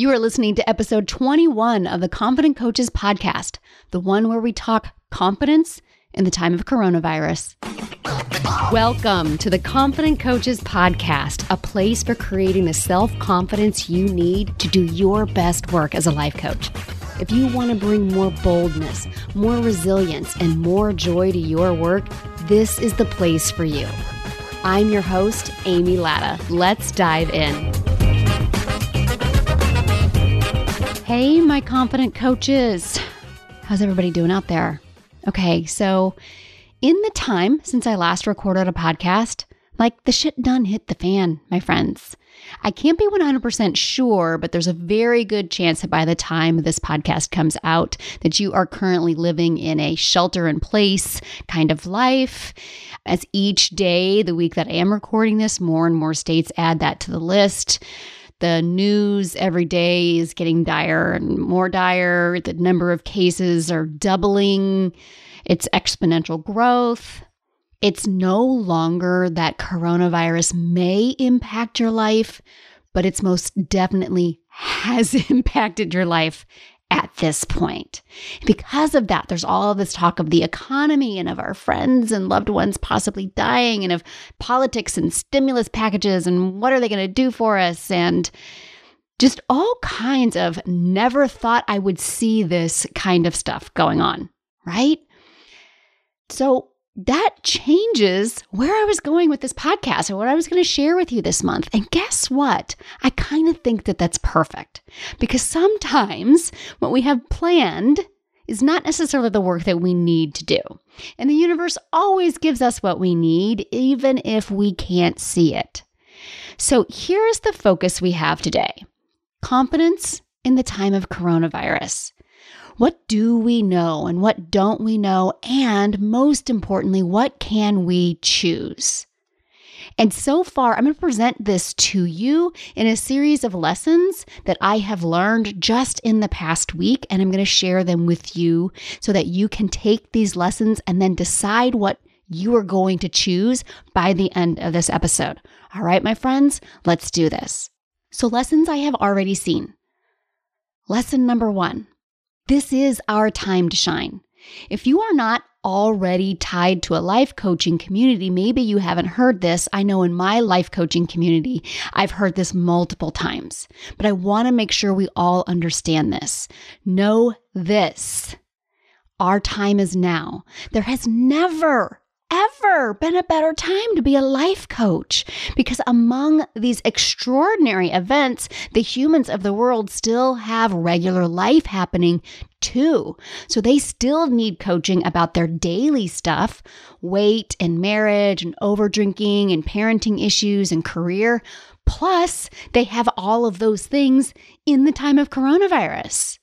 You are listening to episode 21 of the Confident Coaches podcast, the one where we talk confidence in the time of coronavirus. Welcome to the Confident Coaches podcast, a place for creating the self confidence you need to do your best work as a life coach. If you want to bring more boldness, more resilience, and more joy to your work, this is the place for you. I'm your host, Amy Latta. Let's dive in. Hey, my confident coaches. How's everybody doing out there? Okay, so in the time since I last recorded a podcast, like the shit done hit the fan, my friends. I can't be 100% sure, but there's a very good chance that by the time this podcast comes out that you are currently living in a shelter in place kind of life. As each day, the week that I am recording this, more and more states add that to the list. The news every day is getting dire and more dire. The number of cases are doubling. It's exponential growth. It's no longer that coronavirus may impact your life, but it's most definitely has impacted your life at this point. Because of that, there's all this talk of the economy and of our friends and loved ones possibly dying and of politics and stimulus packages and what are they going to do for us and just all kinds of never thought I would see this kind of stuff going on, right? So that changes where I was going with this podcast or what I was going to share with you this month. And guess what? I kind of think that that's perfect because sometimes what we have planned is not necessarily the work that we need to do. And the universe always gives us what we need, even if we can't see it. So here's the focus we have today confidence in the time of coronavirus. What do we know and what don't we know? And most importantly, what can we choose? And so far, I'm going to present this to you in a series of lessons that I have learned just in the past week. And I'm going to share them with you so that you can take these lessons and then decide what you are going to choose by the end of this episode. All right, my friends, let's do this. So, lessons I have already seen. Lesson number one this is our time to shine. If you are not already tied to a life coaching community, maybe you haven't heard this. I know in my life coaching community, I've heard this multiple times, but I want to make sure we all understand this. Know this. Our time is now. There has never ever been a better time to be a life coach because among these extraordinary events, the humans of the world still have regular life happening too. So they still need coaching about their daily stuff, weight and marriage and over drinking and parenting issues and career. Plus, they have all of those things in the time of coronavirus.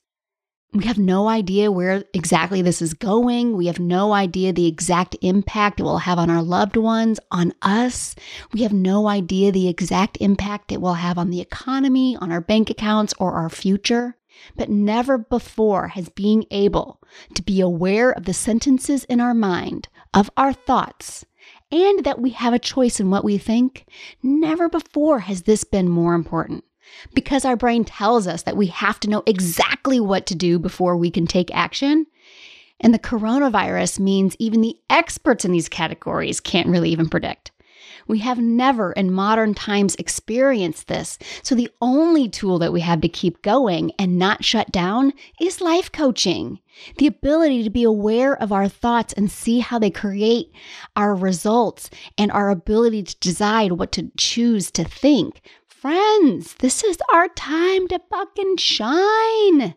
We have no idea where exactly this is going. We have no idea the exact impact it will have on our loved ones, on us. We have no idea the exact impact it will have on the economy, on our bank accounts, or our future. But never before has being able to be aware of the sentences in our mind, of our thoughts, and that we have a choice in what we think, never before has this been more important because our brain tells us that we have to know exactly what to do before we can take action. And the coronavirus means even the experts in these categories can't really even predict. We have never in modern times experienced this. So the only tool that we have to keep going and not shut down is life coaching. The ability to be aware of our thoughts and see how they create our results and our ability to decide what to choose to think Friends, this is our time to fucking shine.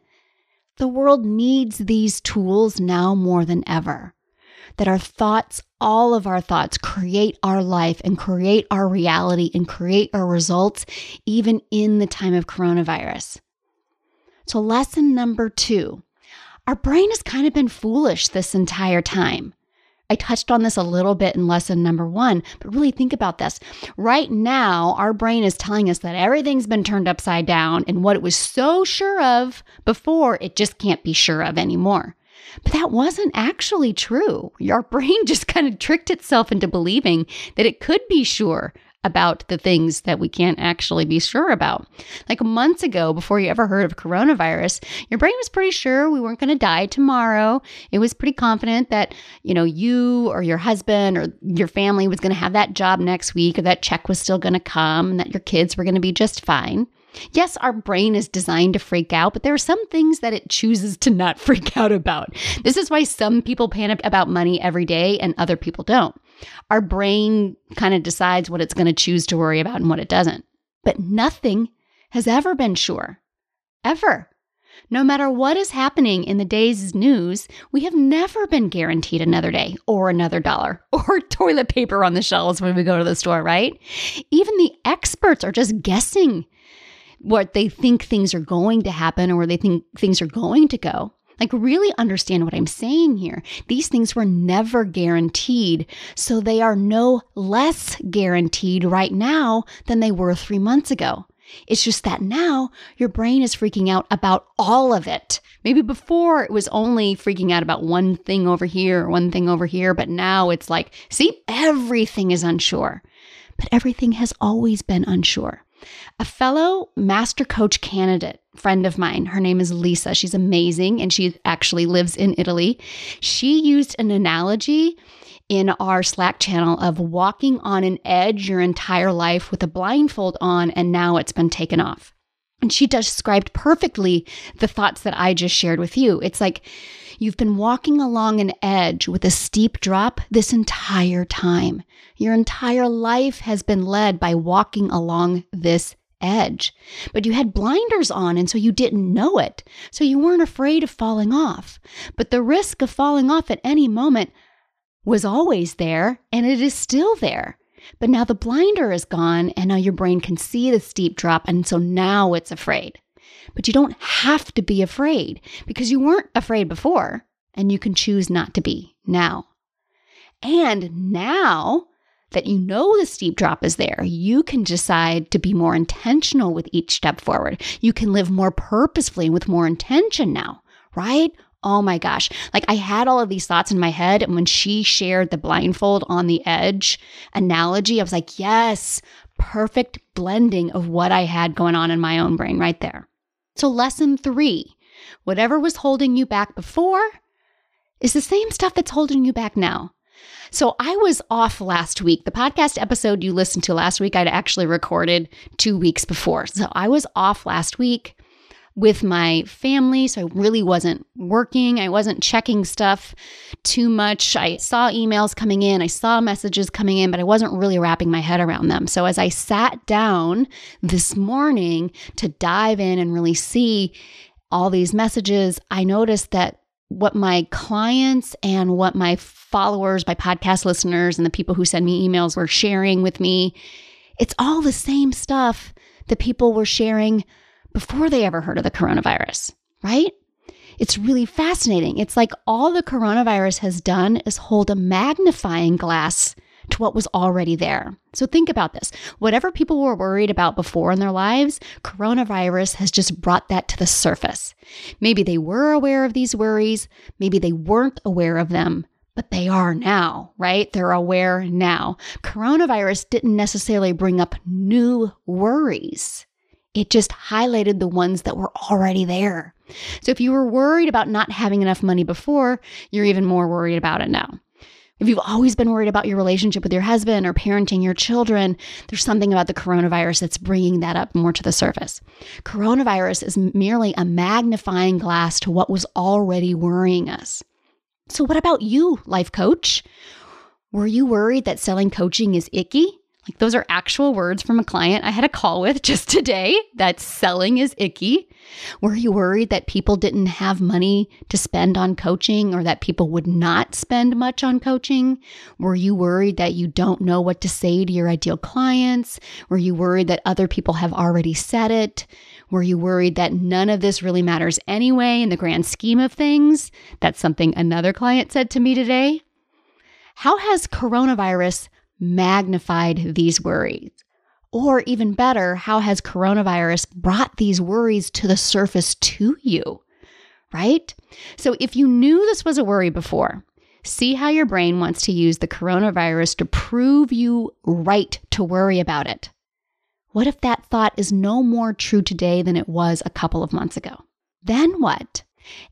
The world needs these tools now more than ever. That our thoughts, all of our thoughts, create our life and create our reality and create our results, even in the time of coronavirus. So, lesson number two our brain has kind of been foolish this entire time. I touched on this a little bit in lesson number one, but really think about this. Right now, our brain is telling us that everything's been turned upside down, and what it was so sure of before, it just can't be sure of anymore. But that wasn't actually true. Our brain just kind of tricked itself into believing that it could be sure about the things that we can't actually be sure about. Like months ago, before you ever heard of coronavirus, your brain was pretty sure we weren't going to die tomorrow. It was pretty confident that, you know, you or your husband or your family was going to have that job next week or that check was still going to come and that your kids were going to be just fine. Yes, our brain is designed to freak out, but there are some things that it chooses to not freak out about. This is why some people panic about money every day and other people don't. Our brain kind of decides what it's going to choose to worry about and what it doesn't. But nothing has ever been sure. Ever. No matter what is happening in the day's news, we have never been guaranteed another day or another dollar or toilet paper on the shelves when we go to the store, right? Even the experts are just guessing what they think things are going to happen or where they think things are going to go. Like, really understand what I'm saying here. These things were never guaranteed, so they are no less guaranteed right now than they were three months ago. It's just that now your brain is freaking out about all of it. Maybe before it was only freaking out about one thing over here, one thing over here, but now it's like, see, everything is unsure. But everything has always been unsure. A fellow master coach candidate friend of mine, her name is Lisa. She's amazing and she actually lives in Italy. She used an analogy in our Slack channel of walking on an edge your entire life with a blindfold on and now it's been taken off. And she described perfectly the thoughts that I just shared with you. It's like you've been walking along an edge with a steep drop this entire time. Your entire life has been led by walking along this edge, but you had blinders on and so you didn't know it. So you weren't afraid of falling off. But the risk of falling off at any moment was always there and it is still there. But now the blinder is gone and now your brain can see the steep drop. And so now it's afraid. But you don't have to be afraid because you weren't afraid before and you can choose not to be now. And now that you know the steep drop is there, you can decide to be more intentional with each step forward. You can live more purposefully with more intention now, right? Oh my gosh. Like I had all of these thoughts in my head. And when she shared the blindfold on the edge analogy, I was like, yes, perfect blending of what I had going on in my own brain right there. So, lesson three whatever was holding you back before is the same stuff that's holding you back now. So I was off last week. The podcast episode you listened to last week, I'd actually recorded two weeks before. So I was off last week with my family. So I really wasn't working. I wasn't checking stuff too much. I saw emails coming in, I saw messages coming in, but I wasn't really wrapping my head around them. So as I sat down this morning to dive in and really see all these messages, I noticed that what my clients and what my followers, my podcast listeners, and the people who send me emails were sharing with me, it's all the same stuff that people were sharing before they ever heard of the coronavirus, right? It's really fascinating. It's like all the coronavirus has done is hold a magnifying glass to what was already there. So think about this. Whatever people were worried about before in their lives, coronavirus has just brought that to the surface. Maybe they were aware of these worries, maybe they weren't aware of them, but they are now, right? They're aware now. Coronavirus didn't necessarily bring up new worries. It just highlighted the ones that were already there. So if you were worried about not having enough money before, you're even more worried about it now. If you've always been worried about your relationship with your husband or parenting your children, there's something about the coronavirus that's bringing that up more to the surface. Coronavirus is merely a magnifying glass to what was already worrying us. So, what about you, life coach? Were you worried that selling coaching is icky? Like those are actual words from a client I had a call with just today that selling is icky. Were you worried that people didn't have money to spend on coaching or that people would not spend much on coaching? Were you worried that you don't know what to say to your ideal clients? Were you worried that other people have already said it? Were you worried that none of this really matters anyway in the grand scheme of things? That's something another client said to me today. How has coronavirus magnified these worries? Or even better, how has coronavirus brought these worries to the surface to you? Right? So if you knew this was a worry before, See how your brain wants to use the coronavirus to prove you right to worry about it. What if that thought is no more true today than it was a couple of months ago? Then what?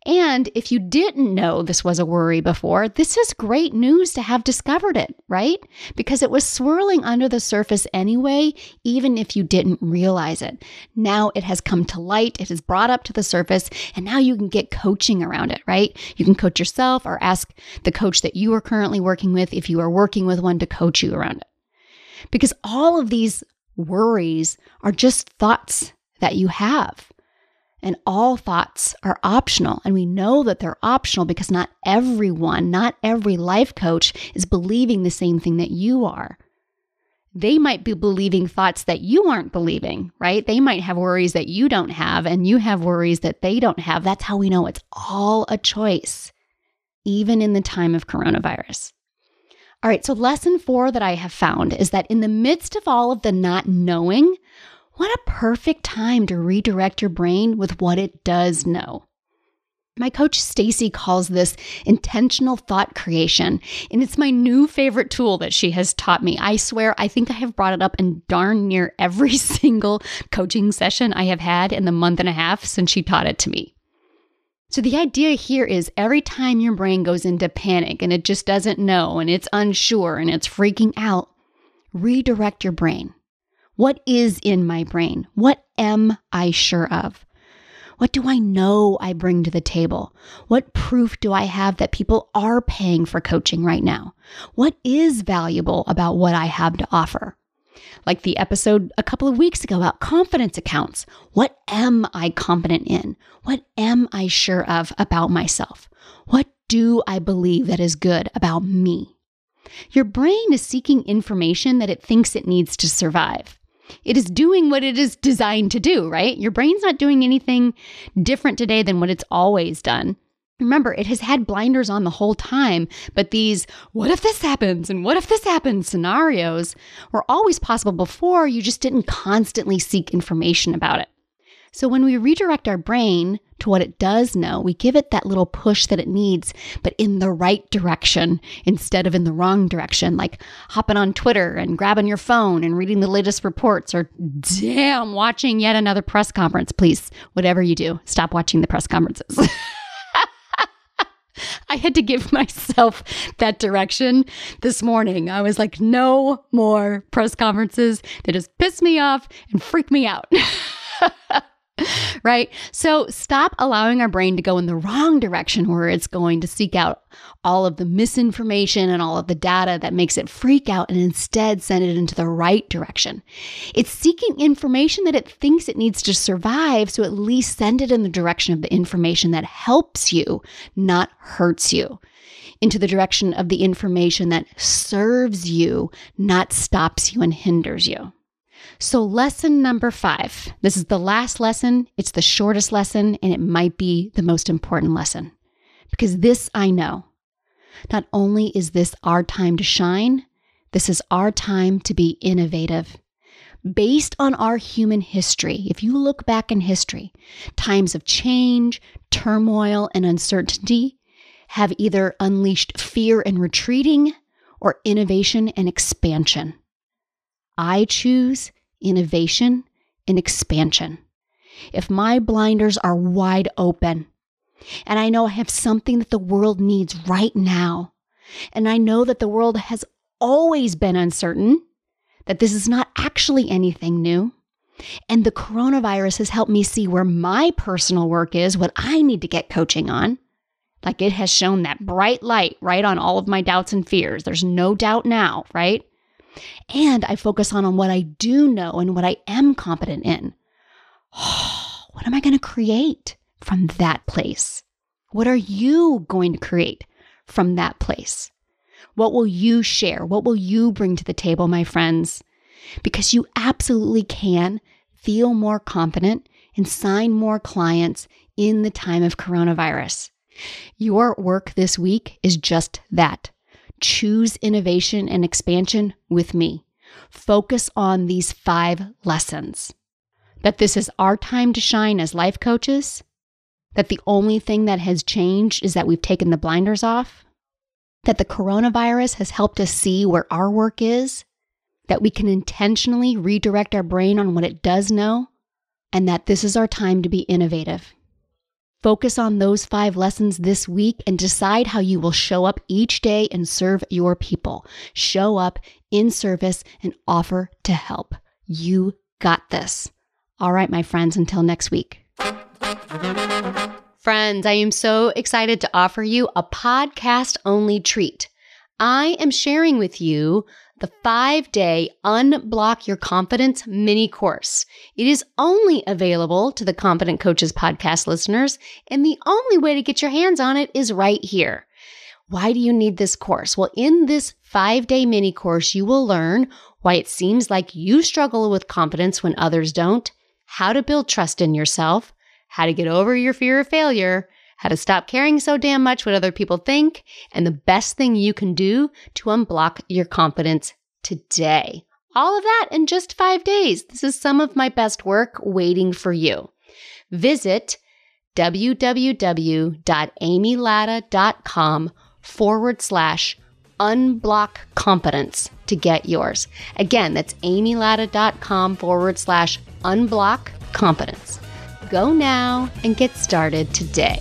And if you didn't know this was a worry before, this is great news to have discovered it, right? Because it was swirling under the surface anyway, even if you didn't realize it. Now it has come to light, it is brought up to the surface, and now you can get coaching around it, right? You can coach yourself or ask the coach that you are currently working with if you are working with one to coach you around it. Because all of these worries are just thoughts that you have. And all thoughts are optional. And we know that they're optional because not everyone, not every life coach is believing the same thing that you are. They might be believing thoughts that you aren't believing, right? They might have worries that you don't have, and you have worries that they don't have. That's how we know it's all a choice, even in the time of coronavirus. All right, so lesson four that I have found is that in the midst of all of the not knowing, what a perfect time to redirect your brain with what it does know. My coach Stacy calls this intentional thought creation, and it's my new favorite tool that she has taught me. I swear, I think I have brought it up in darn near every single coaching session I have had in the month and a half since she taught it to me. So, the idea here is every time your brain goes into panic and it just doesn't know and it's unsure and it's freaking out, redirect your brain. What is in my brain? What am I sure of? What do I know I bring to the table? What proof do I have that people are paying for coaching right now? What is valuable about what I have to offer? Like the episode a couple of weeks ago about confidence accounts. What am I confident in? What am I sure of about myself? What do I believe that is good about me? Your brain is seeking information that it thinks it needs to survive. It is doing what it is designed to do, right? Your brain's not doing anything different today than what it's always done. Remember, it has had blinders on the whole time, but these what if this happens and what if this happens scenarios were always possible before, you just didn't constantly seek information about it. So when we redirect our brain to what it does know, we give it that little push that it needs, but in the right direction instead of in the wrong direction, like hopping on Twitter and grabbing your phone and reading the latest reports or damn, watching yet another press conference. Please, whatever you do, stop watching the press conferences. I had to give myself that direction this morning. I was like, no more press conferences. They just piss me off and freak me out. right? So stop allowing our brain to go in the wrong direction where it's going to seek out all of the misinformation and all of the data that makes it freak out and instead send it into the right direction. It's seeking information that it thinks it needs to survive, so at least send it in the direction of the information that helps you, not hurts you. Into the direction of the information that serves you, not stops you and hinders you. So, lesson number five this is the last lesson, it's the shortest lesson, and it might be the most important lesson. Because this I know. Not only is this our time to shine, this is our time to be innovative. Based on our human history, if you look back in history, times of change, turmoil, and uncertainty have either unleashed fear and retreating or innovation and expansion. I choose innovation, and expansion. If my blinders are wide open and I know I have something that the world needs right now, and I know that the world has always been uncertain, that this is not actually anything new, and the coronavirus has helped me see where my personal work is, what I need to get coaching on. Like it has shown that bright light right on all of my doubts and fears. There's no doubt now, right? And I focus on, on what I do know and what I am competent in. what am I going to create from that place? What are you going to create from that place? What will you share? What will you bring to the table, my friends? Because you absolutely can feel more confident and sign more clients in the time of coronavirus. Your work this week is just that choose innovation and expansion with me. Focus on these five lessons. That this is our time to shine as life coaches, that the only thing that has changed is that we've taken the blinders off, that the coronavirus has helped us see where our work is, that we can intentionally redirect our brain on what it does know, and that this is our time to be innovative. Focus on those five lessons this week and decide how you will show up each day and serve your people. Show up in service and offer to help. You got this. All right, my friends, until next week. Friends, I am so excited to offer you a podcast only treat. I am sharing with you the five day Unblock Your Confidence mini course. It is only available to the Confident Coaches podcast listeners, and the only way to get your hands on it is right here. Why do you need this course? Well, in this five day mini course, you will learn why it seems like you struggle with confidence when others don't, how to build trust in yourself, how to get over your fear of failure, how to stop caring so damn much what other people think, and the best thing you can do to unblock your confidence today. All of that in just five days. This is some of my best work waiting for you. Visit www.amylatta.com forward slash unblock confidence to get yours. Again, that's amylatta.com forward slash unblock confidence. Go now and get started today.